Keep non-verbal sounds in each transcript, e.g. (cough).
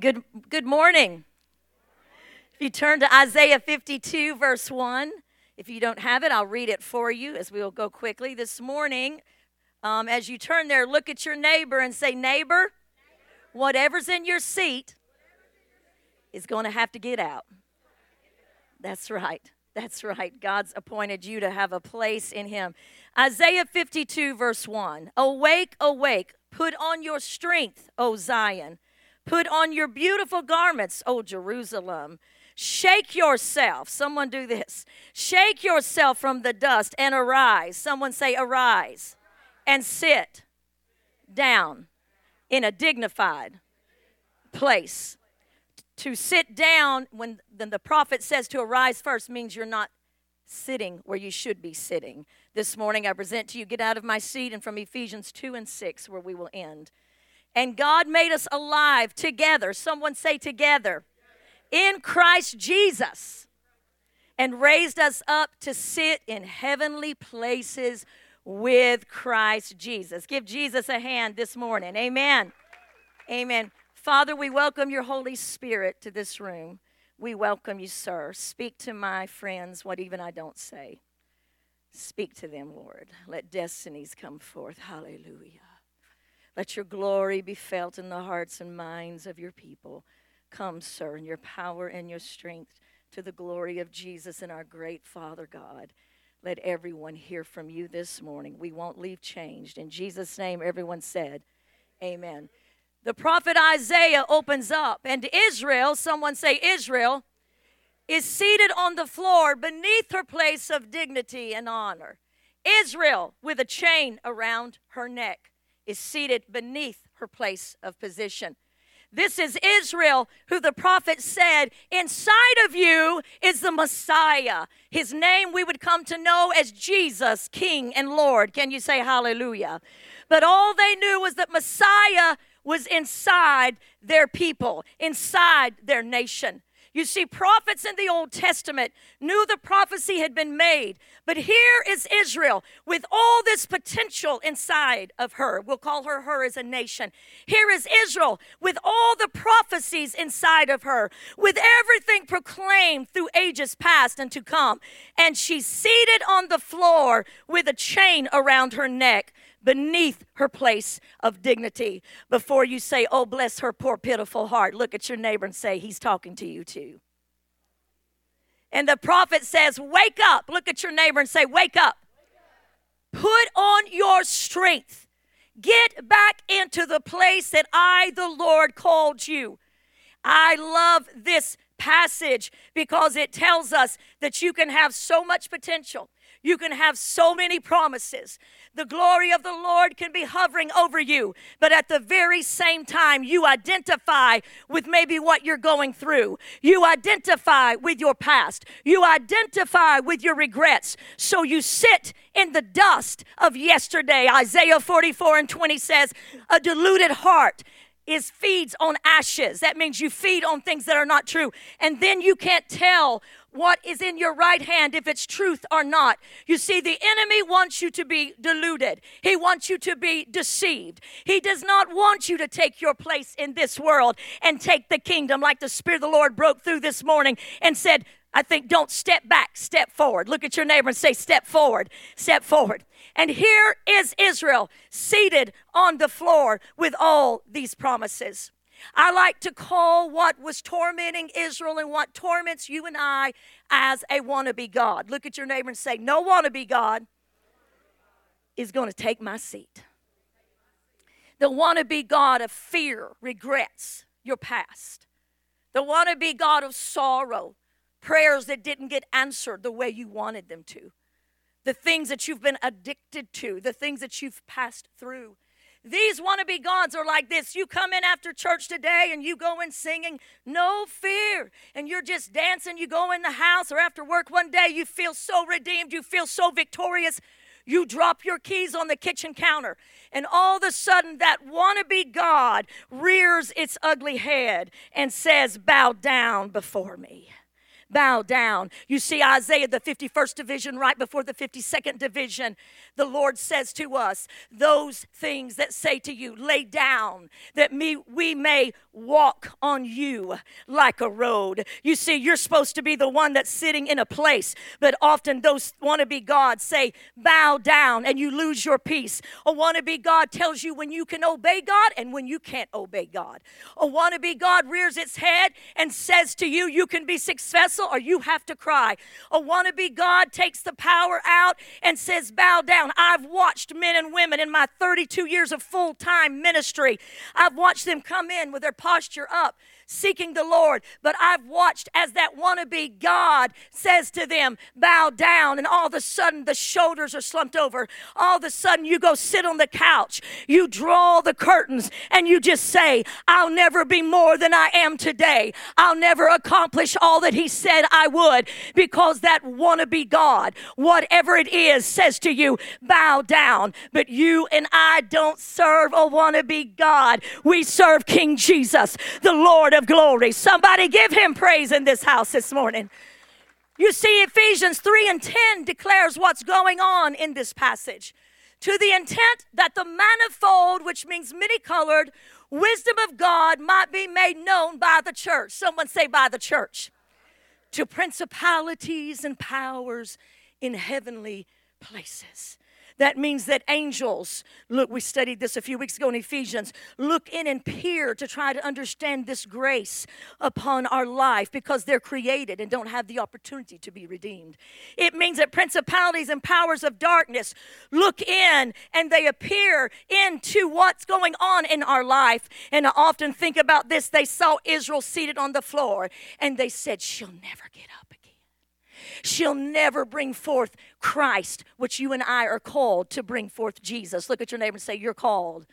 Good, good morning. If you turn to Isaiah 52, verse 1, if you don't have it, I'll read it for you as we will go quickly. This morning, um, as you turn there, look at your neighbor and say, Neighbor, whatever's in your seat is going to have to get out. That's right. That's right. God's appointed you to have a place in Him. Isaiah 52, verse 1 Awake, awake, put on your strength, O Zion. Put on your beautiful garments, O Jerusalem. Shake yourself. Someone do this. Shake yourself from the dust and arise. Someone say, arise. And sit down in a dignified place. To sit down when then the prophet says to arise first means you're not sitting where you should be sitting. This morning I present to you, get out of my seat, and from Ephesians 2 and 6, where we will end. And God made us alive together. Someone say together. In Christ Jesus. And raised us up to sit in heavenly places with Christ Jesus. Give Jesus a hand this morning. Amen. Amen. Father, we welcome your Holy Spirit to this room. We welcome you, sir. Speak to my friends what even I don't say. Speak to them, Lord. Let destinies come forth. Hallelujah. Let your glory be felt in the hearts and minds of your people. Come, sir, in your power and your strength to the glory of Jesus and our great Father God. Let everyone hear from you this morning. We won't leave changed. In Jesus' name, everyone said, Amen. The prophet Isaiah opens up, and Israel, someone say Israel, is seated on the floor beneath her place of dignity and honor. Israel, with a chain around her neck is seated beneath her place of position. This is Israel, who the prophet said, Inside of you is the Messiah. His name we would come to know as Jesus, King and Lord. Can you say hallelujah? But all they knew was that Messiah was inside their people, inside their nation. You see, prophets in the Old Testament knew the prophecy had been made, but here is Israel with all this potential inside of her. We'll call her her as a nation. Here is Israel with all the prophecies inside of her, with everything proclaimed through ages past and to come. And she's seated on the floor with a chain around her neck beneath her place of dignity. Before you say, Oh, bless her poor, pitiful heart, look at your neighbor and say, He's talking to you too. And the prophet says, Wake up. Look at your neighbor and say, Wake up. Put on your strength. Get back into the place that I, the Lord, called you. I love this passage because it tells us that you can have so much potential. You can have so many promises. The glory of the Lord can be hovering over you, but at the very same time, you identify with maybe what you're going through. You identify with your past. You identify with your regrets. So you sit in the dust of yesterday. Isaiah 44 and 20 says, A deluded heart is feeds on ashes. That means you feed on things that are not true. And then you can't tell what is in your right hand if it's truth or not. You see, the enemy wants you to be deluded, he wants you to be deceived. He does not want you to take your place in this world and take the kingdom like the Spirit of the Lord broke through this morning and said, I think don't step back, step forward. Look at your neighbor and say, Step forward, step forward. And here is Israel seated on the floor with all these promises. I like to call what was tormenting Israel and what torments you and I as a wannabe God. Look at your neighbor and say, No wannabe God is going to take my seat. The wannabe God of fear, regrets your past. The wannabe God of sorrow, prayers that didn't get answered the way you wanted them to. The things that you've been addicted to, the things that you've passed through. These wannabe gods are like this. You come in after church today and you go in singing, no fear, and you're just dancing. You go in the house or after work one day, you feel so redeemed, you feel so victorious. You drop your keys on the kitchen counter, and all of a sudden, that wannabe God rears its ugly head and says, Bow down before me bow down. You see, Isaiah, the 51st division, right before the 52nd division, the Lord says to us, Those things that say to you, lay down, that me, we may walk on you like a road. You see, you're supposed to be the one that's sitting in a place, but often those wannabe gods say, bow down, and you lose your peace. A wannabe God tells you when you can obey God and when you can't obey God. A wannabe God rears its head and says to you, you can be successful or you have to cry. A wannabe God takes the power out and says, bow down. I've watched men and women in my 32 years of full time ministry, I've watched them come in with their posture up seeking the Lord. But I've watched as that wannabe God says to them, bow down, and all of a sudden the shoulders are slumped over. All of a sudden you go sit on the couch, you draw the curtains, and you just say, I'll never be more than I am today. I'll never accomplish all that He said I would because that wannabe God, whatever it is, says to you, bow down. But you and I don't serve a wannabe God. We serve King Jesus, the Lord of glory. Somebody give him praise in this house this morning. You see, Ephesians 3 and 10 declares what's going on in this passage. To the intent that the manifold, which means many colored, wisdom of God might be made known by the church. Someone say, by the church. To principalities and powers in heavenly places. That means that angels, look, we studied this a few weeks ago in Ephesians, look in and peer to try to understand this grace upon our life because they're created and don't have the opportunity to be redeemed. It means that principalities and powers of darkness look in and they appear into what's going on in our life. And I often think about this. They saw Israel seated on the floor and they said, She'll never get up. She'll never bring forth Christ, which you and I are called to bring forth Jesus. Look at your neighbor and say, You're called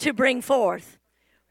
to bring forth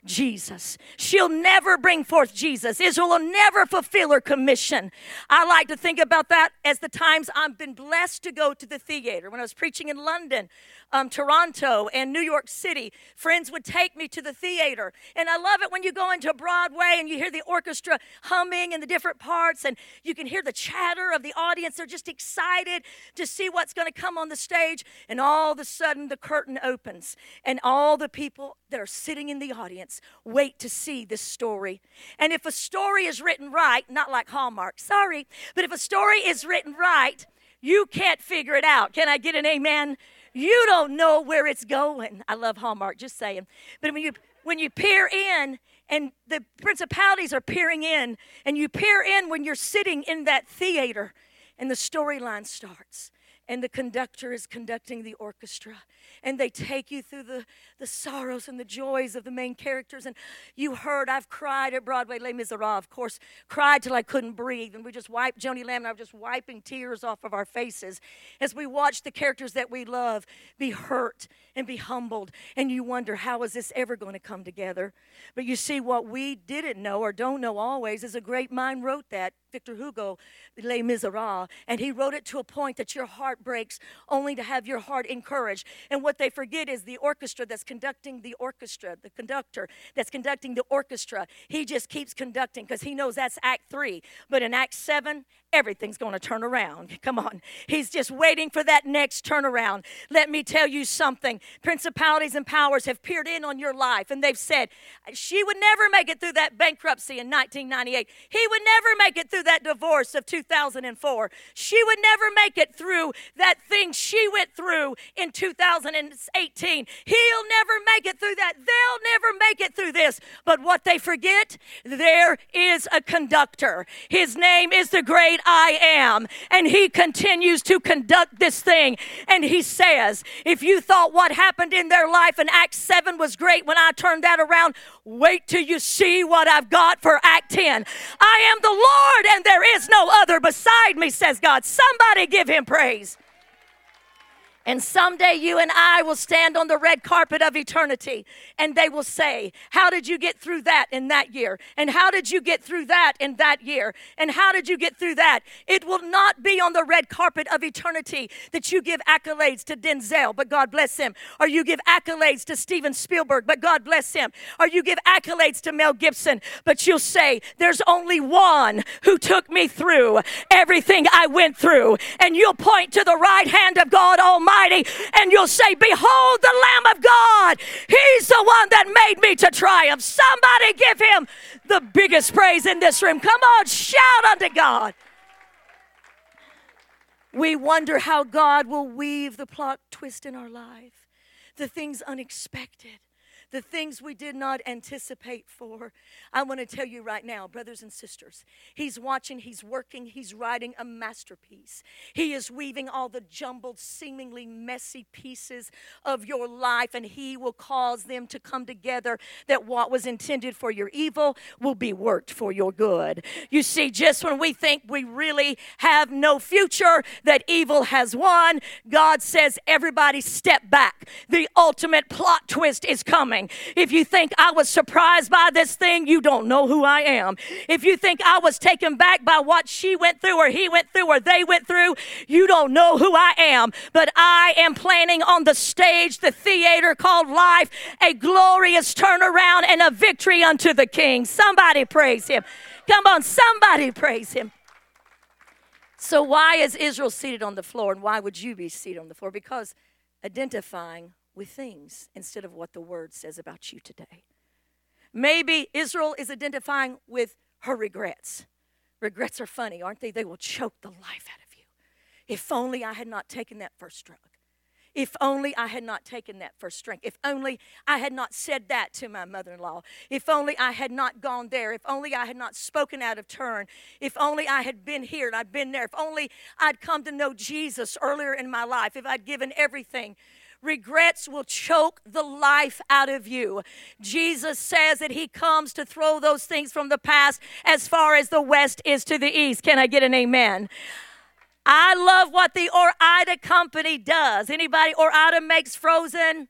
Jesus. She'll never bring forth Jesus. Israel will never fulfill her commission. I like to think about that as the times I've been blessed to go to the theater. When I was preaching in London, um, Toronto, and New York City, friends would take me to the theater. And I love it when you go into Broadway and you hear the orchestra humming in the different parts, and you can hear the chatter of the audience. They're just excited to see what's going to come on the stage. And all of a sudden, the curtain opens, and all the people that are sitting in the audience wait to see this story. And if a story is written right, not like Hallmark, sorry, but if a story is written right, you can't figure it out. Can I get an amen? You don't know where it's going. I love Hallmark, just saying. But when you when you peer in and the principalities are peering in and you peer in when you're sitting in that theater and the storyline starts and the conductor is conducting the orchestra and they take you through the, the sorrows and the joys of the main characters. And you heard i've cried at broadway les miserables of course cried till i couldn't breathe. And we just wiped joni lamb and i were just wiping tears off of our faces as we watched the characters that we love be hurt and be humbled. And you wonder how is this ever going to come together? But you see what we didn't know or don't know always is a great mind wrote that Victor Hugo, Les Miserables, and he wrote it to a point that your heart breaks only to have your heart encouraged. And what they forget is the orchestra that's conducting the orchestra, the conductor that's conducting the orchestra. He just keeps conducting because he knows that's Act Three. But in Act Seven, everything's going to turn around. (laughs) Come on. He's just waiting for that next turnaround. Let me tell you something. Principalities and powers have peered in on your life and they've said, she would never make it through that bankruptcy in 1998. He would never make it through that divorce of 2004. She would never make it through that thing she went through in 2018. He'll never make it through that. They'll never make it through this. But what they forget, there is a conductor. His name is the great great I am. And he continues to conduct this thing. And he says, if you thought what happened in their life in Act 7 was great when I turned that around, wait till you see what I've got for Act 10. I am the Lord and there is no other beside me, says God. Somebody give him praise. And someday you and I will stand on the red carpet of eternity and they will say, How did you get through that in that year? And how did you get through that in that year? And how did you get through that? It will not be on the red carpet of eternity that you give accolades to Denzel, but God bless him. Or you give accolades to Steven Spielberg, but God bless him. Or you give accolades to Mel Gibson, but you'll say, There's only one who took me through everything I went through. And you'll point to the right hand of God Almighty And you'll say, Behold the Lamb of God. He's the one that made me to triumph. Somebody give him the biggest praise in this room. Come on, shout unto God. We wonder how God will weave the plot twist in our life, the things unexpected the things we did not anticipate for. I want to tell you right now, brothers and sisters, He's watching, He's working, He's writing a masterpiece. He is weaving all the jumbled, seemingly messy pieces of your life, and He will cause them to come together that what was intended for your evil will be worked for your good. You see, just when we think we really have no future, that evil has won, God says, everybody step back. The ultimate plot twist is coming. If you think I was surprised by this thing, you don't know who I am. If you think I was taken back by what she went through or he went through or they went through, you don't know who I am. But I am planning on the stage, the theater called life, a glorious turnaround and a victory unto the King. Somebody praise him. Come on, somebody praise him. So, why is Israel seated on the floor and why would you be seated on the floor? Because identifying with things instead of what the word says about you today. Maybe Israel is identifying with her regrets. Regrets are funny, aren't they? They will choke the life out of you. If only I had not taken that first drug. If only I had not taken that first drink. If only I had not said that to my mother in law. If only I had not gone there. If only I had not spoken out of turn. If only I had been here and I'd been there. If only I'd come to know Jesus earlier in my life. If I'd given everything Regrets will choke the life out of you. Jesus says that He comes to throw those things from the past as far as the west is to the east. Can I get an amen? I love what the Ore-Ida company does. Anybody, Ore-Ida makes frozen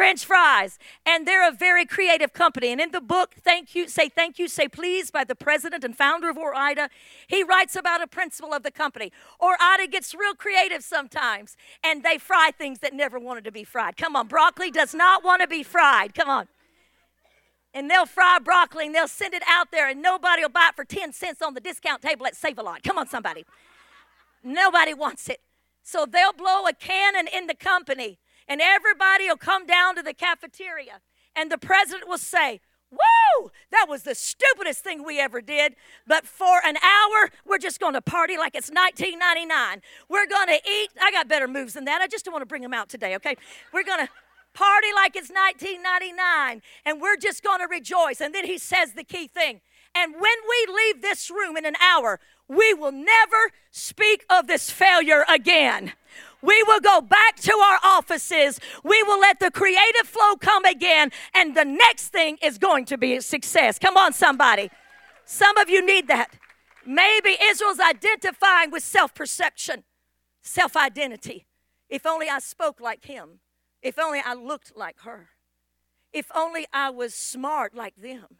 French fries. And they're a very creative company. And in the book, Thank You, Say Thank You, Say Please, by the president and founder of Ore-Ida, he writes about a principle of the company. Ore-Ida gets real creative sometimes, and they fry things that never wanted to be fried. Come on, broccoli does not want to be fried. Come on. And they'll fry broccoli and they'll send it out there, and nobody will buy it for 10 cents on the discount table at Save a Lot. Come on, somebody. Nobody wants it. So they'll blow a cannon in the company and everybody will come down to the cafeteria, and the president will say, Woo! That was the stupidest thing we ever did. But for an hour, we're just going to party like it's 1999. We're going to eat. I got better moves than that. I just don't want to bring them out today, okay? We're going to party like it's 1999, and we're just going to rejoice. And then he says the key thing. And when we leave this room in an hour, we will never speak of this failure again. We will go back to our offices. We will let the creative flow come again, and the next thing is going to be a success. Come on, somebody. Some of you need that. Maybe Israel's identifying with self perception, self identity. If only I spoke like him. If only I looked like her. If only I was smart like them.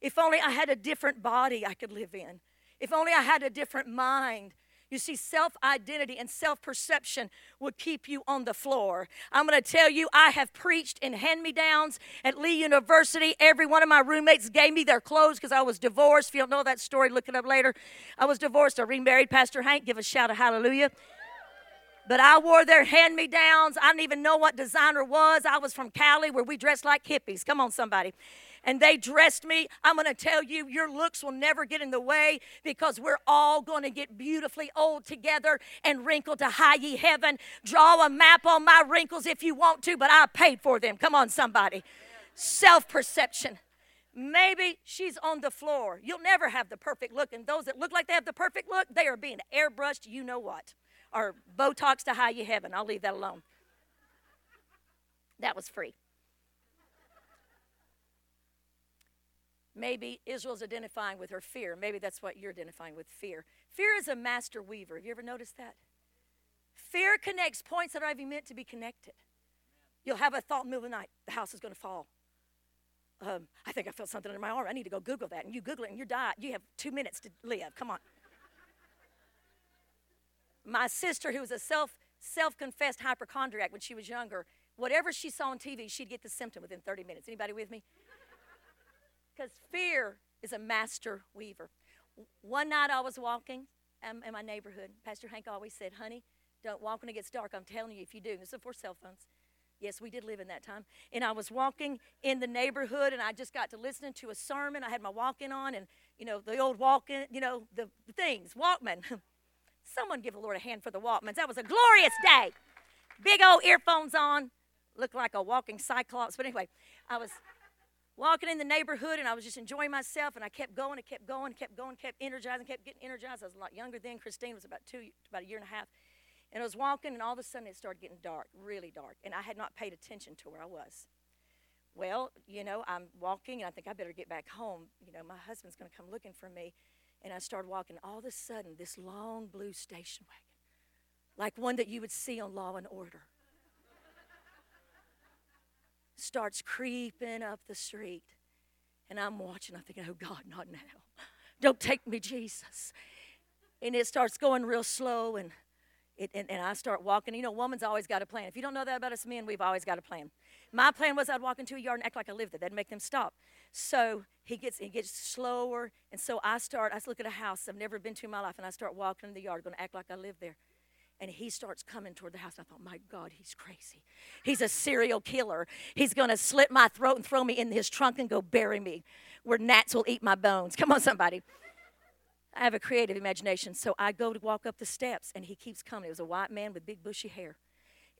If only I had a different body I could live in. If only I had a different mind you see, self identity and self perception would keep you on the floor. I'm going to tell you, I have preached in hand me downs at Lee University. Every one of my roommates gave me their clothes because I was divorced. If you don't know that story, look it up later. I was divorced. I remarried Pastor Hank. Give a shout of hallelujah. But I wore their hand me downs. I didn't even know what designer was. I was from Cali where we dressed like hippies. Come on, somebody and they dressed me, I'm going to tell you, your looks will never get in the way because we're all going to get beautifully old together and wrinkled to high ye heaven. Draw a map on my wrinkles if you want to, but I paid for them. Come on, somebody. Self perception. Maybe she's on the floor. You'll never have the perfect look. And those that look like they have the perfect look, they are being airbrushed, you know what, or Botox to high ye heaven. I'll leave that alone. That was free. Maybe Israel's identifying with her fear. Maybe that's what you're identifying with fear. Fear is a master weaver. Have you ever noticed that? Fear connects points that are even meant to be connected. You'll have a thought in the middle of the night, the house is going to fall. Um, I think I felt something under my arm. I need to go Google that. And you Google it and you die. You have two minutes to live. Come on. My sister, who was a self self confessed hypochondriac when she was younger, whatever she saw on TV, she'd get the symptom within 30 minutes. Anybody with me? Because fear is a master weaver. One night I was walking um, in my neighborhood. Pastor Hank always said, honey, don't walk when it gets dark. I'm telling you, if you do, this is before cell phones. Yes, we did live in that time. And I was walking in the neighborhood, and I just got to listening to a sermon. I had my walking on, and you know the old walking, you know the, the things, Walkman. (laughs) Someone give the Lord a hand for the Walkmans. That was a glorious day. Big old earphones on, looked like a walking cyclops. But anyway, I was walking in the neighborhood and I was just enjoying myself and I kept going and kept going, kept going, kept energizing, kept getting energized. I was a lot younger then. Christine was about two, about a year and a half. And I was walking and all of a sudden it started getting dark, really dark. And I had not paid attention to where I was. Well, you know, I'm walking and I think I better get back home. You know, my husband's going to come looking for me. And I started walking. All of a sudden, this long blue station wagon, like one that you would see on Law and Order starts creeping up the street. And I'm watching, I'm thinking, oh God, not now. (laughs) Don't take me, Jesus. And it starts going real slow, and, it, and, and I start walking. You know, woman's always got a plan. If you don't know that about us men, we've always got a plan. My plan was I'd walk into a yard and act like I lived there. That'd make them stop. So he gets he gets slower, and so I start. I look at a house I've never been to in my life, and I start walking in the yard, going to act like I live there and he starts coming toward the house. I thought, my God, he's crazy. He's a serial killer. He's going to slit my throat and throw me in his trunk and go bury me where gnats will eat my bones. (laughs) Come on, somebody. I have a creative imagination. So I go to walk up the steps, and he keeps coming. It was a white man with big bushy hair.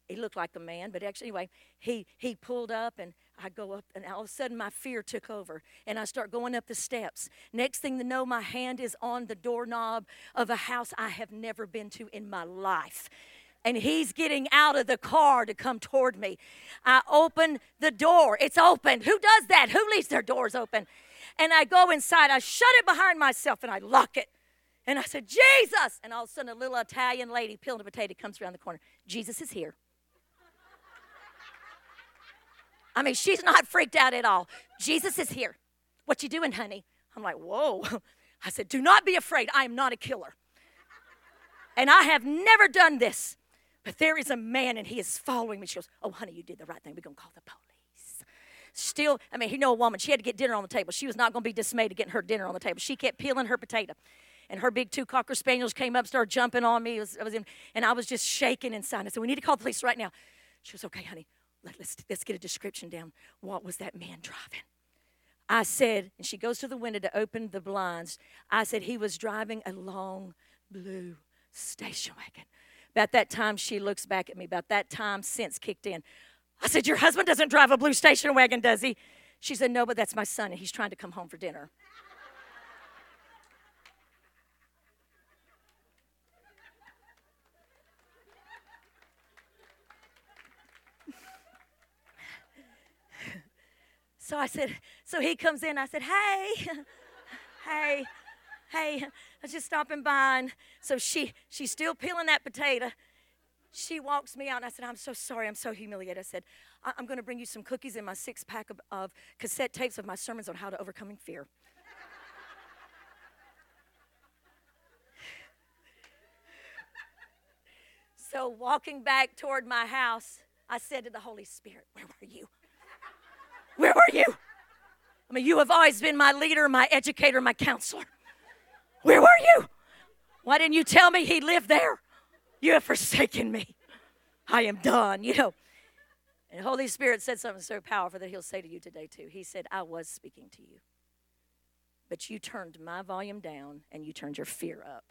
He looked like a man, but actually, anyway, he, he pulled up, and I go up, and all of a sudden my fear took over, and I start going up the steps. Next thing to know, my hand is on the doorknob of a house I have never been to in my life. And he's getting out of the car to come toward me. I open the door. It's open. Who does that? Who leaves their doors open? And I go inside. I shut it behind myself and I lock it. And I said, Jesus. And all of a sudden, a little Italian lady peeling a potato comes around the corner. Jesus is here. I mean, she's not freaked out at all. Jesus is here. What you doing, honey? I'm like, whoa. (laughs) I said, do not be afraid. I am not a killer. And I have never done this. But there is a man and he is following me. She goes, Oh, honey, you did the right thing. We're going to call the police. Still, I mean, you know a woman, she had to get dinner on the table. She was not going to be dismayed at getting her dinner on the table. She kept peeling her potato. And her big two cocker spaniels came up, started jumping on me. Was, I was in, and I was just shaking inside. I said, We need to call the police right now. She goes, Okay, honey, let, us let's get a description down. What was that man driving? I said, and she goes to the window to open the blinds. I said, he was driving a long blue station wagon. About that time, she looks back at me. About that time, sense kicked in. I said, Your husband doesn't drive a blue station wagon, does he? She said, No, but that's my son, and he's trying to come home for dinner. So I said, so he comes in. I said, hey, (laughs) hey, hey, I was just stopping by. And so she, she's still peeling that potato. She walks me out, and I said, I'm so sorry. I'm so humiliated. I said, I- am going to bring you some cookies and my six pack of, of cassette tapes of my sermons on how to overcoming fear. (laughs) so walking back toward my house, I said to the Holy Spirit, Where were you? Where were you? I mean, you have always been my leader, my educator, my counselor. Where were you? Why didn't you tell me he lived there? You have forsaken me. I am done, you know. And Holy Spirit said something so powerful that He'll say to you today, too. He said, I was speaking to you, but you turned my volume down and you turned your fear up.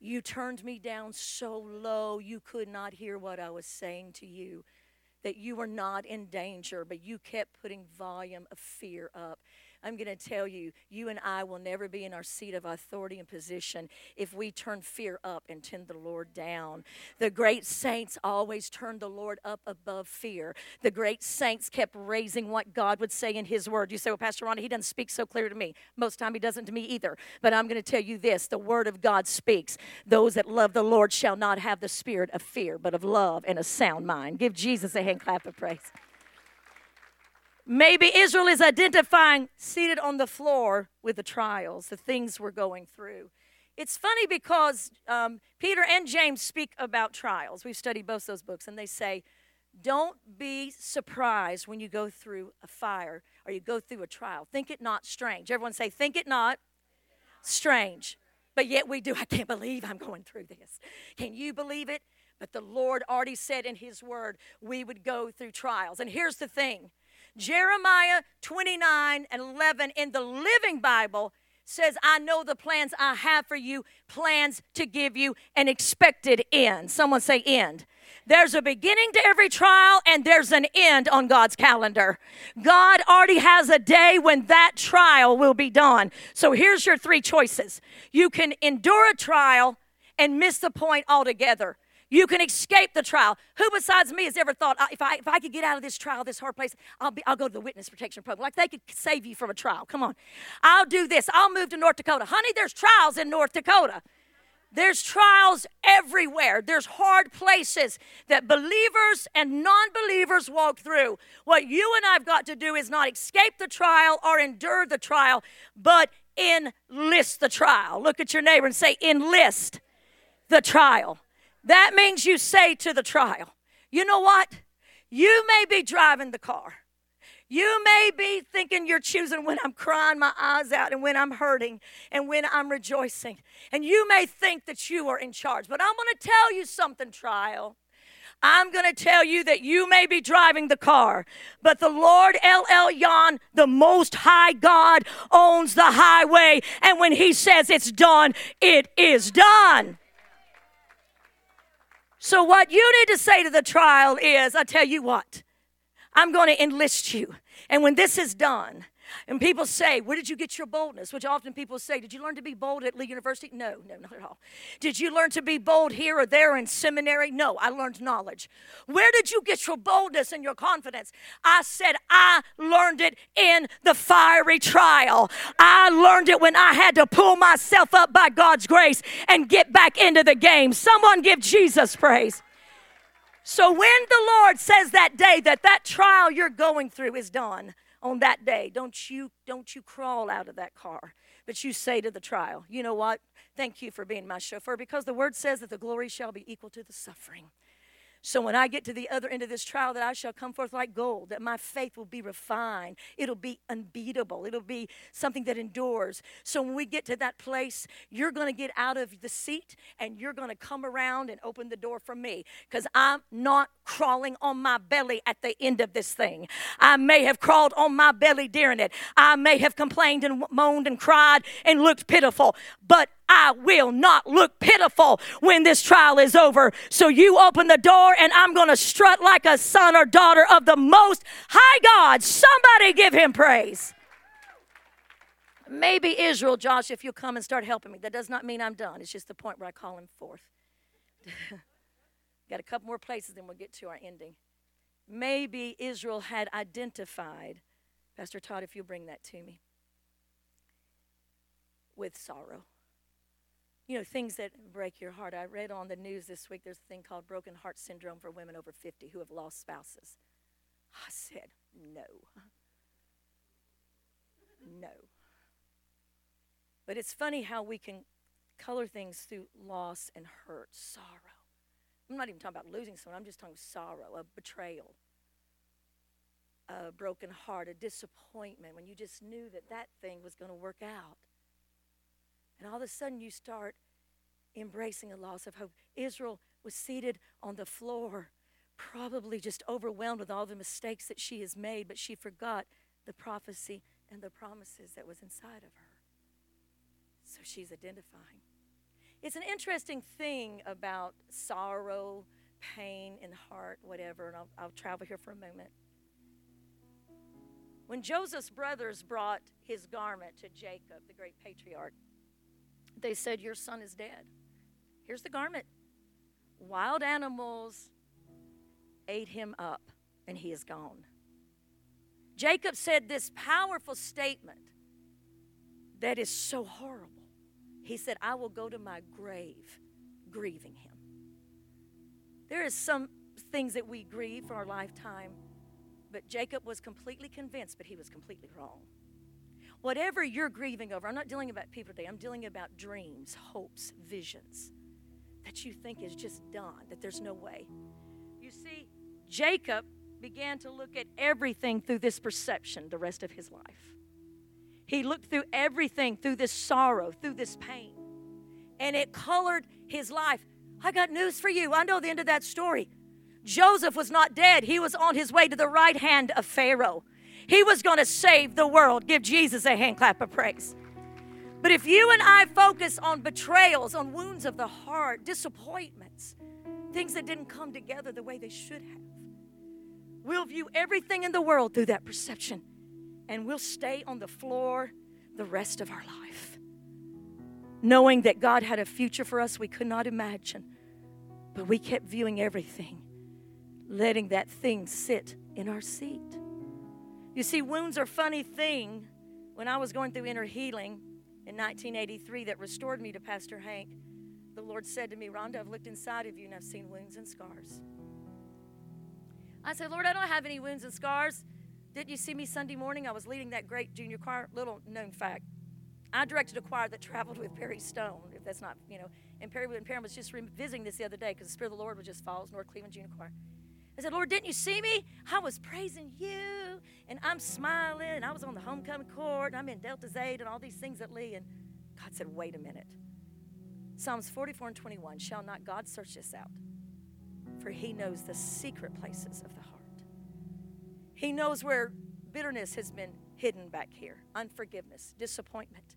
You turned me down so low you could not hear what I was saying to you that you were not in danger, but you kept putting volume of fear up. I'm going to tell you, you and I will never be in our seat of authority and position if we turn fear up and turn the Lord down. The great saints always turned the Lord up above fear. The great saints kept raising what God would say in His Word. You say, Well, Pastor Ronnie, he doesn't speak so clear to me. Most time he doesn't to me either. But I'm going to tell you this the Word of God speaks. Those that love the Lord shall not have the spirit of fear, but of love and a sound mind. Give Jesus a hand clap of praise. Maybe Israel is identifying seated on the floor with the trials, the things we're going through. It's funny because um, Peter and James speak about trials. We've studied both those books, and they say, don't be surprised when you go through a fire or you go through a trial. Think it not strange. Everyone say, think it not strange. But yet we do. I can't believe I'm going through this. Can you believe it? But the Lord already said in His Word we would go through trials. And here's the thing Jeremiah 29 and 11 in the Living Bible says, I know the plans I have for you, plans to give you an expected end. Someone say, end. There's a beginning to every trial and there's an end on God's calendar. God already has a day when that trial will be done. So here's your three choices you can endure a trial and miss the point altogether. You can escape the trial. Who besides me has ever thought, uh, if I, if I could get out of this trial, this hard place, I'll, be, I'll go to the witness protection program? Like they could save you from a trial. Come on. I'll do this. I'll move to North Dakota. Honey, there's trials in North Dakota. There's trials everywhere. There's hard places that believers and non believers walk through. What you and I've got to do is not escape the trial or endure the trial, but enlist the trial. Look at your neighbor and say, enlist the trial. That means you say to the trial, you know what? You may be driving the car. You may be thinking you're choosing when I'm crying my eyes out and when I'm hurting and when I'm rejoicing. And you may think that you are in charge. But I'm going to tell you something, trial. I'm going to tell you that you may be driving the car, but the Lord El Elyon, the Most High God, owns the highway. And when He says it's done, it is done. So, what you need to say to the trial is I tell you what, I'm going to enlist you. And when this is done, and people say, Where did you get your boldness? Which often people say, Did you learn to be bold at Lee University? No, no, not at all. Did you learn to be bold here or there in seminary? No, I learned knowledge. Where did you get your boldness and your confidence? I said, I learned it in the fiery trial. I learned it when I had to pull myself up by God's grace and get back into the game. Someone give Jesus praise. So when the Lord says that day that that trial you're going through is done, on that day. Don't you don't you crawl out of that car, but you say to the trial, you know what? Thank you for being my chauffeur because the word says that the glory shall be equal to the suffering. So when I get to the other end of this trial, that I shall come forth like gold, that my faith will be refined. It'll be unbeatable. It'll be something that endures. So when we get to that place, you're going to get out of the seat and you're going to come around and open the door for me because I'm not crawling on my belly at the end of this thing. I may have crawled on my belly during it. I may have complained and moaned and cried and looked pitiful, but I will not look pitiful when this trial is over. So you open the door and I'm going to strut like a son or daughter of the most high God. Somebody give him praise. Maybe Israel, Josh, if you'll come and start helping me. That does not mean I'm done. It's just the point where I call him forth. (laughs) Got a couple more places, then we'll get to our ending. Maybe Israel had identified, Pastor Todd, if you'll bring that to me, with sorrow you know, things that break your heart. I read on the news this week there's a thing called broken heart syndrome for women over 50 who have lost spouses. I said, no. (laughs) No. But it's funny how we can color things through loss and hurt, sorrow. I'm not even talking about losing someone, I'm just talking sorrow, a betrayal, a broken heart, a disappointment when you just knew that that thing was going to work out. And all of a sudden, you start embracing a loss of hope. Israel was seated on the floor, probably just overwhelmed with all the mistakes that she has made, but she forgot the prophecy and the promises that was inside of her. So she's identifying. It's an interesting thing about sorrow, pain in the heart, whatever, and I'll, I'll travel here for a moment. When Joseph's brothers brought his garment to Jacob, the great patriarch, they said, Your son is dead. Here's the garment. Wild animals ate him up, and he is gone. Jacob said this powerful statement that is so horrible. He said, I will go to my grave grieving him. There is some things that we grieve for our lifetime but Jacob was completely convinced, but he was completely wrong. Whatever you're grieving over, I'm not dealing about people today, I'm dealing about dreams, hopes, visions that you think is just done, that there's no way. You see, Jacob began to look at everything through this perception the rest of his life. He looked through everything through this sorrow, through this pain, and it colored his life. I got news for you. I know the end of that story. Joseph was not dead, he was on his way to the right hand of Pharaoh. He was going to save the world. Give Jesus a hand clap of praise. But if you and I focus on betrayals, on wounds of the heart, disappointments, things that didn't come together the way they should have, we'll view everything in the world through that perception and we'll stay on the floor the rest of our life. Knowing that God had a future for us we could not imagine, but we kept viewing everything letting that thing sit in our seat. You see, wounds are funny thing. When I was going through inner healing in 1983 that restored me to Pastor Hank, the Lord said to me, Rhonda, I've looked inside of you and I've seen wounds and scars. I said, Lord, I don't have any wounds and scars. Didn't you see me Sunday morning? I was leading that great junior choir. Little known fact. I directed a choir that traveled with Perry Stone, if that's not, you know, and Perry, and Perry was just revisiting this the other day because the Spirit of the Lord was just Falls, North Cleveland Junior Choir. I said, Lord, didn't you see me? I was praising you and I'm smiling and I was on the homecoming court and I'm in Delta Zeta and all these things at Lee. And God said, wait a minute. Psalms 44 and 21 Shall not God search this out? For he knows the secret places of the heart. He knows where bitterness has been hidden back here, unforgiveness, disappointment.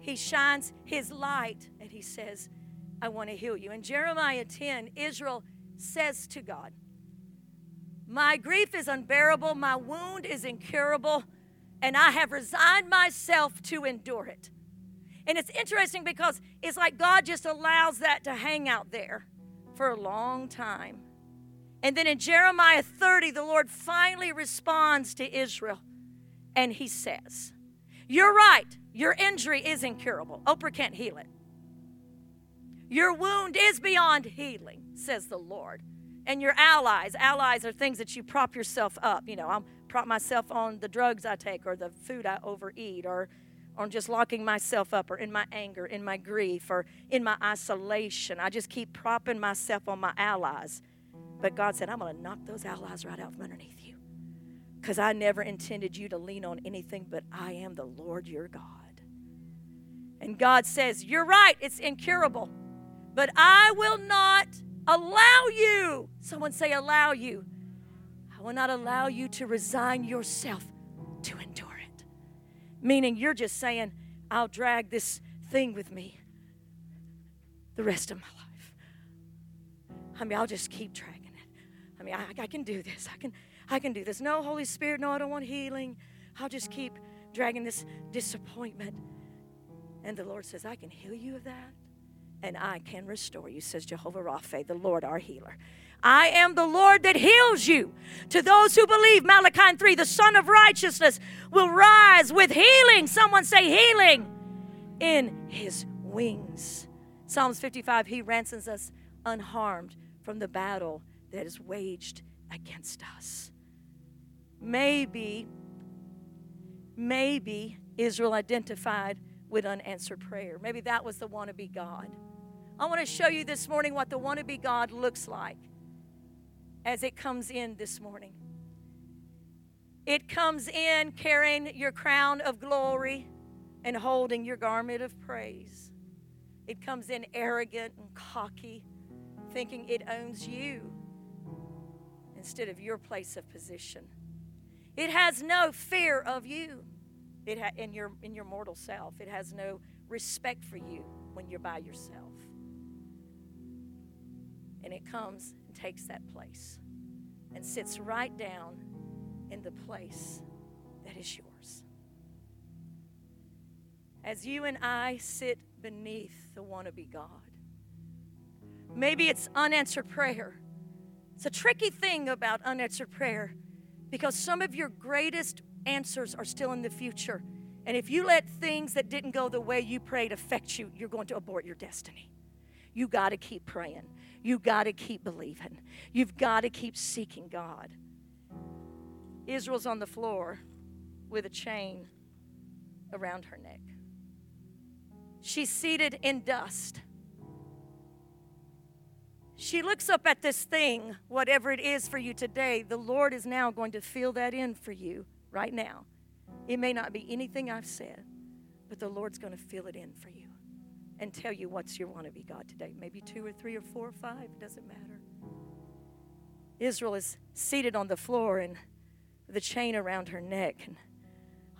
He shines his light and he says, I want to heal you. In Jeremiah 10, Israel says to God, my grief is unbearable, my wound is incurable, and I have resigned myself to endure it. And it's interesting because it's like God just allows that to hang out there for a long time. And then in Jeremiah 30, the Lord finally responds to Israel and he says, You're right, your injury is incurable. Oprah can't heal it. Your wound is beyond healing, says the Lord and your allies. Allies are things that you prop yourself up. You know, I'm prop myself on the drugs I take or the food I overeat or on just locking myself up or in my anger, in my grief, or in my isolation. I just keep propping myself on my allies. But God said, I'm going to knock those allies right out from underneath you. Because I never intended you to lean on anything, but I am the Lord your God. And God says, You're right, it's incurable, but I will not allow you. Someone say, allow you. I will not allow you to resign yourself to endure it. Meaning you're just saying, I'll drag this thing with me the rest of my life. I mean, I'll just keep dragging it. I mean, I, I can do this. I can, I can do this. No, Holy Spirit, no, I don't want healing. I'll just keep dragging this disappointment. And the Lord says, I can heal you of that and I can restore you, says Jehovah Rapha, the Lord our healer. I am the Lord that heals you. To those who believe, Malachi 3, the Sun of Righteousness will rise with healing. Someone say healing in his wings. Psalms 55, he ransoms us unharmed from the battle that is waged against us. Maybe, maybe Israel identified with unanswered prayer. Maybe that was the wannabe God. I want to show you this morning what the wannabe God looks like as it comes in this morning. It comes in carrying your crown of glory and holding your garment of praise. It comes in arrogant and cocky, thinking it owns you instead of your place of position. It has no fear of you it ha- in, your, in your mortal self. It has no respect for you when you're by yourself and it comes and takes that place and sits right down in the place that is yours. As you and I sit beneath the wannabe God, maybe it's unanswered prayer. It's a tricky thing about unanswered prayer because some of your greatest answers are still in the future. And if you let things that didn't go the way you prayed affect you, you're going to abort your destiny. You got to keep praying. You got to keep believing. You've got to keep seeking God. Israel's on the floor with a chain around her neck. She's seated in dust. She looks up at this thing, whatever it is for you today. The Lord is now going to fill that in for you right now. It may not be anything I've said, but the Lord's going to fill it in for you and tell you what's your wannabe God today. Maybe two or three or four or five, it doesn't matter. Israel is seated on the floor and the chain around her neck. And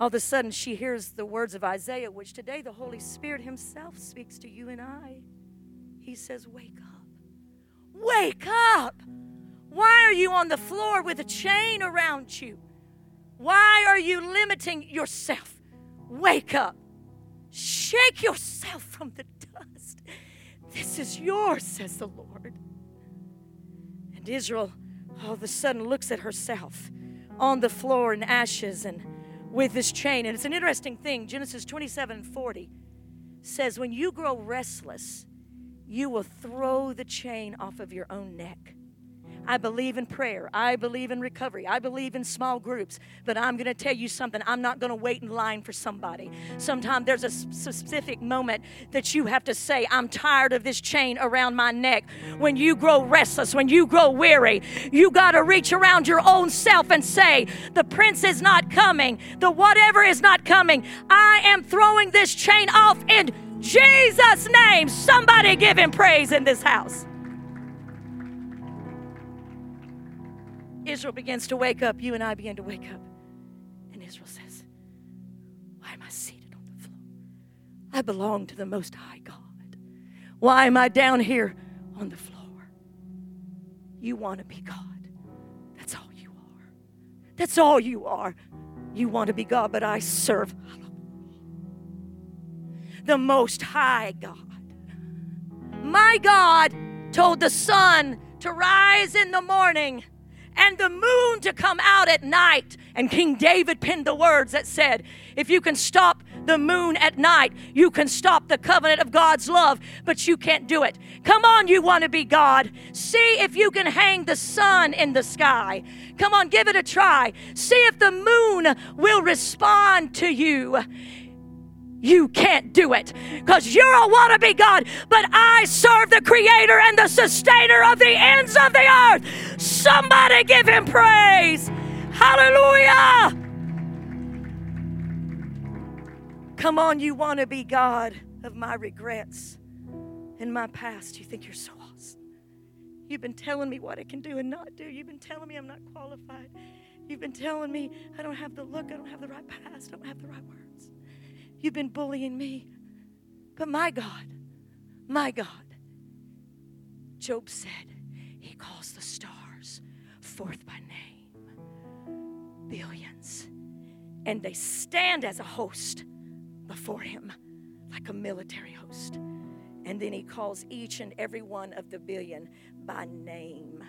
all of a sudden, she hears the words of Isaiah, which today the Holy Spirit Himself speaks to you and I. He says, Wake up. Wake up. Why are you on the floor with a chain around you? Why are you limiting yourself? Wake up. Shake yourself from the dust. This is yours, says the Lord. And Israel all of a sudden looks at herself on the floor in ashes and with this chain. And it's an interesting thing. Genesis 27 40 says, When you grow restless, you will throw the chain off of your own neck. I believe in prayer. I believe in recovery. I believe in small groups. But I'm going to tell you something. I'm not going to wait in line for somebody. Sometimes there's a specific moment that you have to say, I'm tired of this chain around my neck. When you grow restless, when you grow weary, you got to reach around your own self and say, The prince is not coming. The whatever is not coming. I am throwing this chain off in Jesus' name. Somebody give him praise in this house. Israel begins to wake up, you and I begin to wake up. And Israel says, Why am I seated on the floor? I belong to the Most High God. Why am I down here on the floor? You want to be God. That's all you are. That's all you are. You want to be God, but I serve the Most High God. My God told the sun to rise in the morning and the moon to come out at night. And King David penned the words that said, If you can stop the moon at night, you can stop the covenant of God's love, but you can't do it. Come on, you want to be God. See if you can hang the sun in the sky. Come on, give it a try. See if the moon will respond to you. You can't do it because you're a wannabe God, but I serve the creator and the sustainer of the ends of the earth. Somebody give him praise. Hallelujah. Come on, you wannabe God of my regrets and my past. You think you're so awesome. You've been telling me what I can do and not do. You've been telling me I'm not qualified. You've been telling me I don't have the look, I don't have the right past, I don't have the right words. You've been bullying me. But my God, my God, Job said, He calls the stars forth by name, billions, and they stand as a host before Him, like a military host. And then He calls each and every one of the billion by name,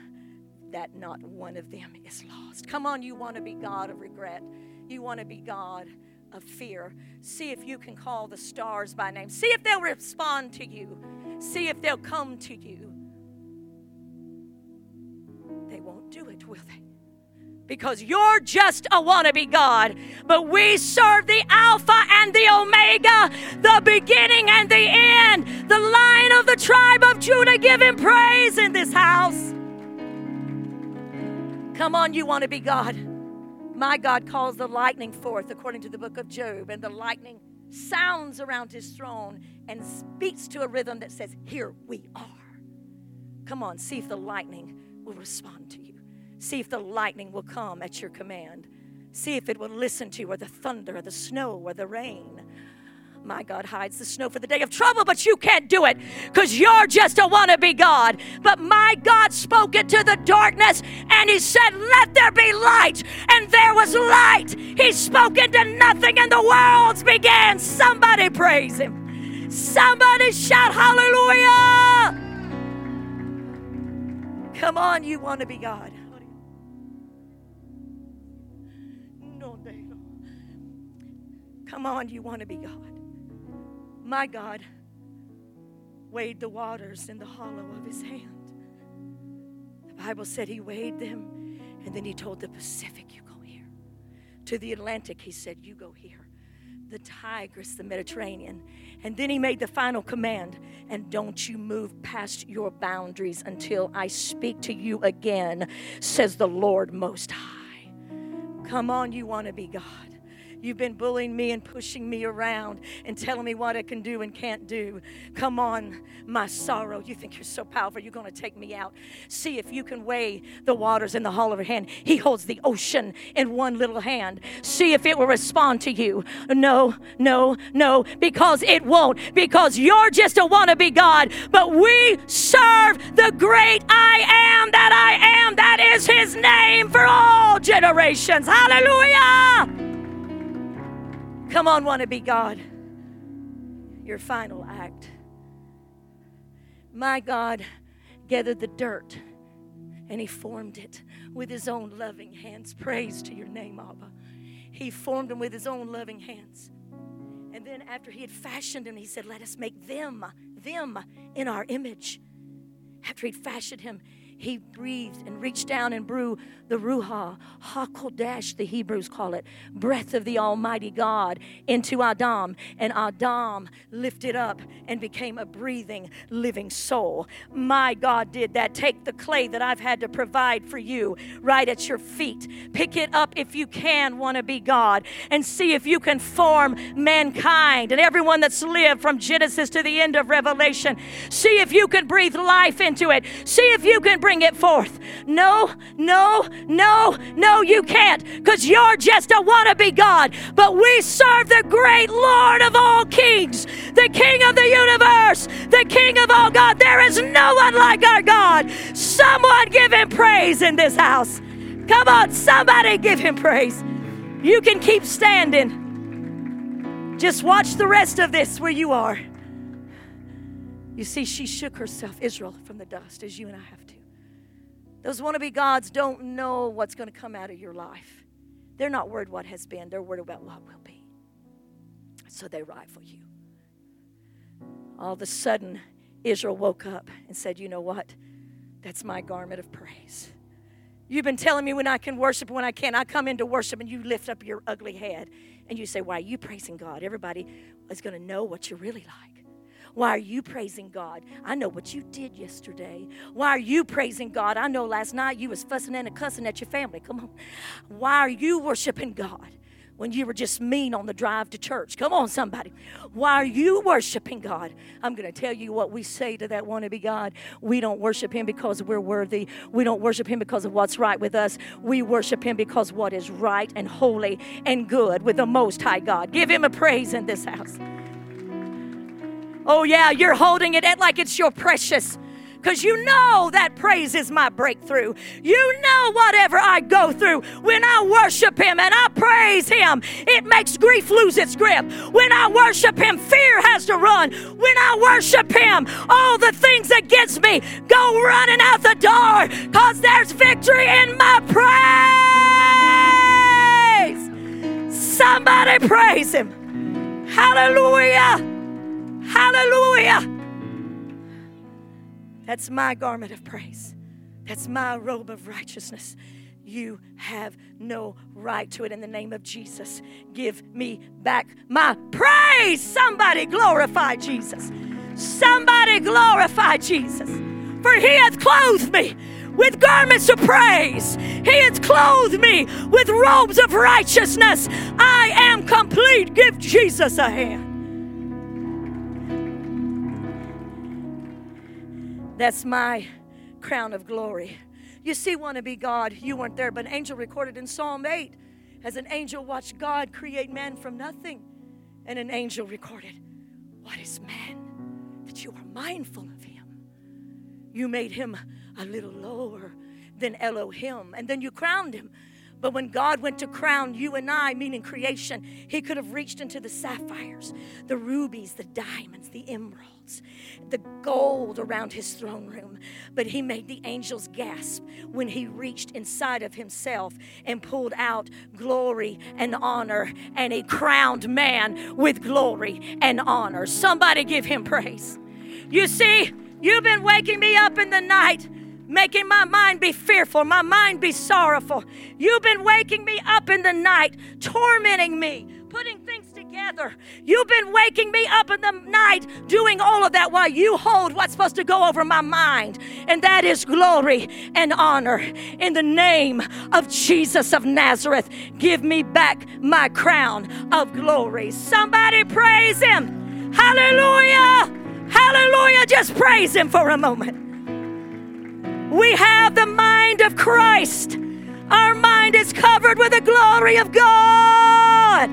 that not one of them is lost. Come on, you want to be God of regret, you want to be God of fear. See if you can call the stars by name. See if they'll respond to you. See if they'll come to you. They won't do it, will they? Because you're just a wannabe God. But we serve the Alpha and the Omega, the beginning and the end, the lion of the tribe of Judah. Give him praise in this house. Come on, you want to be God. My God calls the lightning forth, according to the book of Job, and the lightning sounds around his throne and speaks to a rhythm that says, Here we are. Come on, see if the lightning will respond to you. See if the lightning will come at your command. See if it will listen to you, or the thunder, or the snow, or the rain. My God hides the snow for the day of trouble, but you can't do it because you're just a wannabe God. But my God spoke into the darkness and He said, Let there be light. And there was light. He spoke into nothing and the worlds began. Somebody praise Him. Somebody shout hallelujah. Come on, you wannabe God. Come on, you want to be God. My God weighed the waters in the hollow of his hand. The Bible said he weighed them, and then he told the Pacific, You go here. To the Atlantic, he said, You go here. The Tigris, the Mediterranean. And then he made the final command, and don't you move past your boundaries until I speak to you again, says the Lord Most High. Come on, you want to be God. You've been bullying me and pushing me around and telling me what I can do and can't do. Come on, my sorrow. You think you're so powerful, you're going to take me out. See if you can weigh the waters in the hollow of your hand. He holds the ocean in one little hand. See if it will respond to you. No, no, no, because it won't. Because you're just a wannabe God, but we serve the great I am that I am. That is his name for all generations. Hallelujah. Come on, want to be God. Your final act. My God gathered the dirt and he formed it with his own loving hands. Praise to your name, Abba. He formed them with his own loving hands. And then after he had fashioned them, he said, Let us make them, them in our image. After he'd fashioned him, he breathed and reached down and blew the Ruach, Hakodesh, the Hebrews call it, breath of the Almighty God into Adam. And Adam lifted up and became a breathing, living soul. My God did that. Take the clay that I've had to provide for you right at your feet. Pick it up if you can, want to be God, and see if you can form mankind and everyone that's lived from Genesis to the end of Revelation. See if you can breathe life into it. See if you can bring it forth. No, no, no, no, you can't because you're just a wannabe God. But we serve the great Lord of all kings, the King of the universe, the King of all God. There is no one like our God. Someone give him praise in this house. Come on, somebody give him praise. You can keep standing. Just watch the rest of this where you are. You see, she shook herself, Israel, from the dust, as you and I have to. Those wannabe gods don't know what's going to come out of your life. They're not worried what has been, they're worried about what will be. So they rifle you. All of a sudden, Israel woke up and said, You know what? That's my garment of praise. You've been telling me when I can worship, when I can't. I come into worship and you lift up your ugly head and you say, Why are you praising God? Everybody is going to know what you're really like. Why are you praising God? I know what you did yesterday. Why are you praising God? I know last night you was fussing and cussing at your family. Come on. Why are you worshiping God? when you were just mean on the drive to church. Come on, somebody. Why are you worshiping God? I'm going to tell you what we say to that wannabe God. We don't worship Him because we're worthy. We don't worship Him because of what's right with us. We worship Him because what is right and holy and good with the Most High God. Give Him a praise in this house. Oh, yeah, you're holding it like it's your precious. Because you know that praise is my breakthrough. You know whatever I go through, when I worship Him and I praise Him, it makes grief lose its grip. When I worship Him, fear has to run. When I worship Him, all the things against me go running out the door because there's victory in my praise. Somebody praise Him. Hallelujah. Hallelujah. That's my garment of praise. That's my robe of righteousness. You have no right to it in the name of Jesus. Give me back my praise. Somebody glorify Jesus. Somebody glorify Jesus. For he hath clothed me with garments of praise. He has clothed me with robes of righteousness. I am complete. Give Jesus a hand. That's my crown of glory. You see, want to be God. You weren't there, but an angel recorded in Psalm 8 as an angel watched God create man from nothing. And an angel recorded, What is man that you are mindful of him? You made him a little lower than Elohim, and then you crowned him but when God went to crown you and I, meaning creation, He could have reached into the sapphires, the rubies, the diamonds, the emeralds, the gold around His throne room. But He made the angels gasp when He reached inside of Himself and pulled out glory and honor, and He crowned man with glory and honor. Somebody give Him praise. You see, you've been waking me up in the night making my mind be fearful, my mind be sorrowful. You've been waking me up in the night, tormenting me, putting things together. You've been waking me up in the night, doing all of that while you hold what's supposed to go over my mind, and that is glory and honor. In the name of Jesus of Nazareth, give me back my crown of glory. Somebody praise Him. Hallelujah! Hallelujah! Just praise Him for a moment. We have the mind of Christ. Our mind is covered with the glory of God.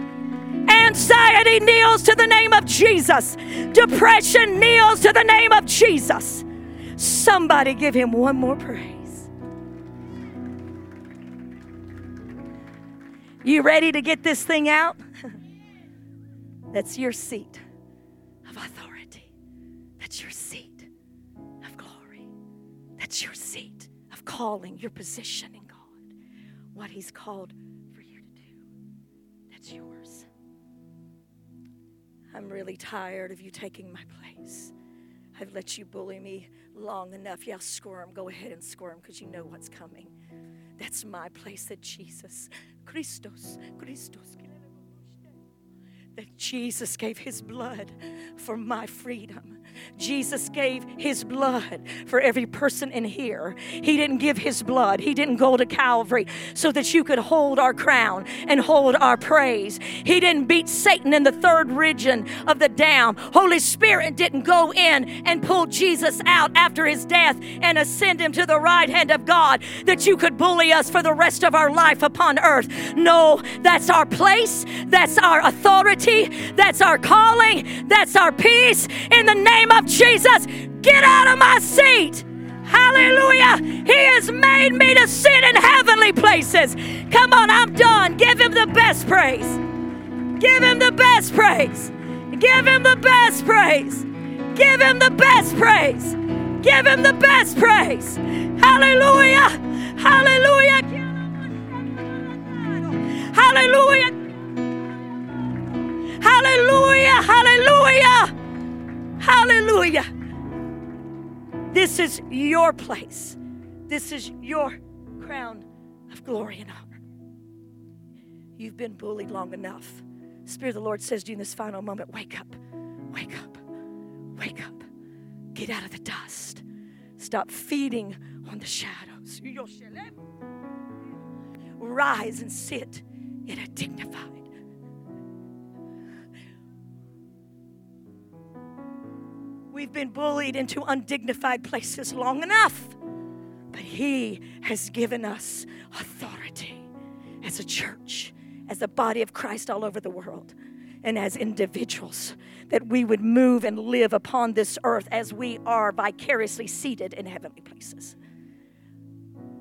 Anxiety kneels to the name of Jesus. Depression kneels to the name of Jesus. Somebody give him one more praise. You ready to get this thing out? (laughs) That's your seat of authority. That's your seat. That's your seat of calling, your position in God, what He's called for you to do. That's yours. I'm really tired of you taking my place. I've let you bully me long enough. Yeah, squirm. Go ahead and squirm because you know what's coming. That's my place that Jesus, Christos, Christos, that Jesus gave his blood for my freedom. Jesus gave his blood for every person in here. He didn't give his blood, he didn't go to Calvary so that you could hold our crown and hold our praise. He didn't beat Satan in the third region of the dam. Holy Spirit didn't go in and pull Jesus out after his death and ascend him to the right hand of God that you could bully us for the rest of our life upon earth. No, that's our place, that's our authority, that's our calling, that's our peace. In the name of Jesus, get out of my seat. Hallelujah. He has made me to sit in heavenly places. Come on, I'm done. Give him the best praise. Give him the best praise. Give him the best praise. Give him the best praise. Give him the best praise. Hallelujah. Hallelujah. Hallelujah. Hallelujah. Hallelujah. Hallelujah. This is your place. This is your crown of glory and honor. You've been bullied long enough. Spirit of the Lord says to you in this final moment wake up, wake up, wake up. Get out of the dust. Stop feeding on the shadows. Rise and sit in a dignified We've been bullied into undignified places long enough. But He has given us authority as a church, as a body of Christ all over the world, and as individuals, that we would move and live upon this earth as we are vicariously seated in heavenly places.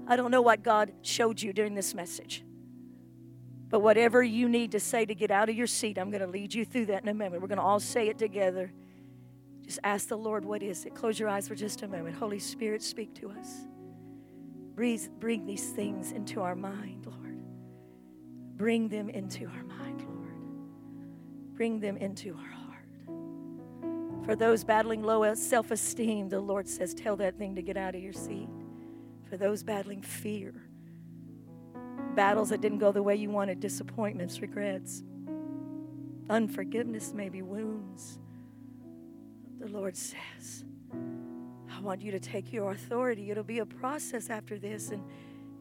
I don't know what God showed you during this message. But whatever you need to say to get out of your seat, I'm going to lead you through that in a moment. We're going to all say it together. Just ask the Lord, what is it? Close your eyes for just a moment. Holy Spirit, speak to us. Breathe, bring these things into our mind, Lord. Bring them into our mind, Lord. Bring them into our heart. For those battling low self esteem, the Lord says, tell that thing to get out of your seat. For those battling fear, battles that didn't go the way you wanted, disappointments, regrets, unforgiveness, maybe wounds the Lord says, I want you to take your authority. It'll be a process after this, and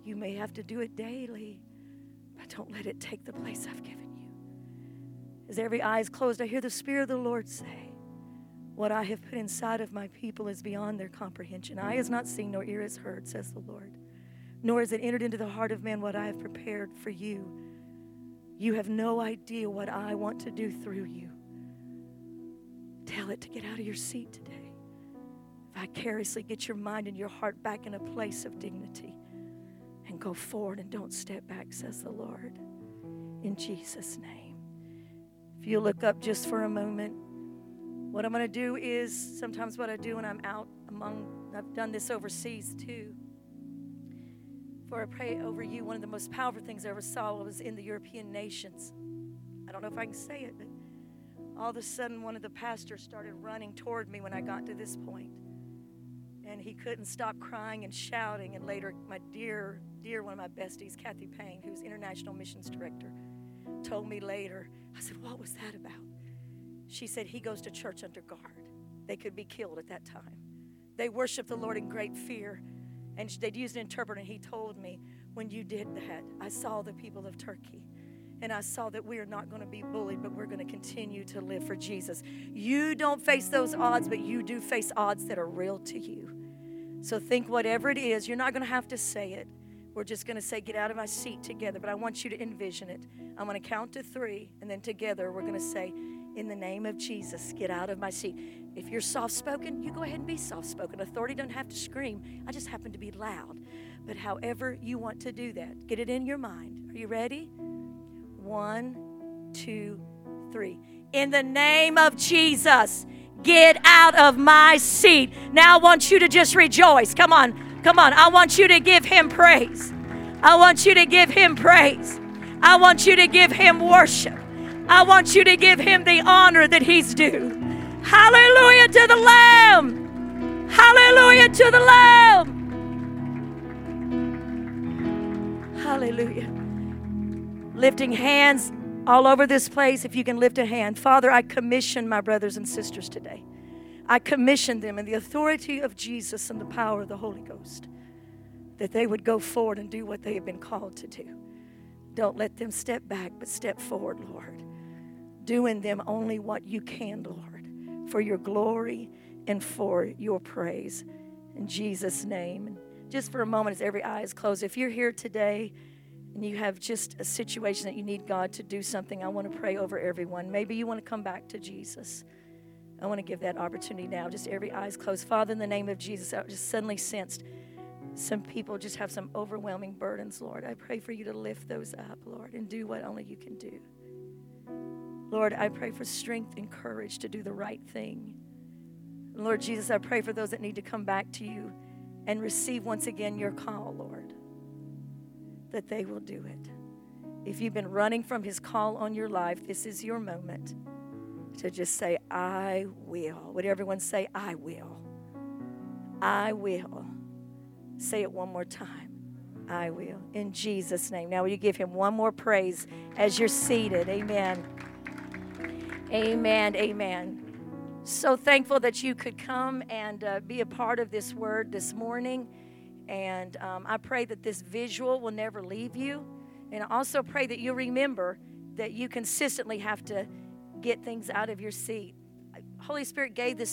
you may have to do it daily, but don't let it take the place I've given you. As every eye is closed, I hear the Spirit of the Lord say, What I have put inside of my people is beyond their comprehension. Eye has not seen, nor ear has heard, says the Lord. Nor has it entered into the heart of man what I have prepared for you. You have no idea what I want to do through you. Tell it to get out of your seat today. Vicariously get your mind and your heart back in a place of dignity and go forward and don't step back, says the Lord. In Jesus' name. If you look up just for a moment, what I'm going to do is sometimes what I do when I'm out among, I've done this overseas too. For I pray over you, one of the most powerful things I ever saw was in the European nations. I don't know if I can say it, but all of a sudden one of the pastors started running toward me when I got to this point. And he couldn't stop crying and shouting. And later, my dear, dear one of my besties, Kathy Payne, who's international missions director, told me later. I said, What was that about? She said, He goes to church under guard. They could be killed at that time. They worship the Lord in great fear. And they'd used an interpreter, and he told me, When you did that, I saw the people of Turkey. And I saw that we are not going to be bullied, but we're going to continue to live for Jesus. You don't face those odds, but you do face odds that are real to you. So think whatever it is, you're not going to have to say it. We're just going to say, Get out of my seat together. But I want you to envision it. I'm going to count to three, and then together we're going to say, In the name of Jesus, get out of my seat. If you're soft spoken, you go ahead and be soft spoken. Authority doesn't have to scream. I just happen to be loud. But however you want to do that, get it in your mind. Are you ready? One, two, three. In the name of Jesus, get out of my seat. Now I want you to just rejoice. Come on, come on. I want you to give him praise. I want you to give him praise. I want you to give him worship. I want you to give him the honor that he's due. Hallelujah to the Lamb. Hallelujah to the Lamb. Hallelujah. Lifting hands all over this place, if you can lift a hand. Father, I commission my brothers and sisters today. I commission them in the authority of Jesus and the power of the Holy Ghost that they would go forward and do what they have been called to do. Don't let them step back, but step forward, Lord. Do in them only what you can, Lord, for your glory and for your praise. In Jesus' name. Just for a moment, as every eye is closed, if you're here today, and you have just a situation that you need God to do something, I want to pray over everyone. Maybe you want to come back to Jesus. I want to give that opportunity now. Just every eyes closed. Father, in the name of Jesus, I just suddenly sensed some people just have some overwhelming burdens, Lord. I pray for you to lift those up, Lord, and do what only you can do. Lord, I pray for strength and courage to do the right thing. Lord Jesus, I pray for those that need to come back to you and receive once again your call, Lord that they will do it. If you've been running from His call on your life, this is your moment to just say, I will. Would everyone say, I will? I will. Say it one more time. I will. In Jesus' name. Now, will you give Him one more praise as you're seated? Amen. Amen. Amen. So thankful that you could come and uh, be a part of this word this morning. And um, I pray that this visual will never leave you. And I also pray that you remember that you consistently have to get things out of your seat. Holy Spirit gave this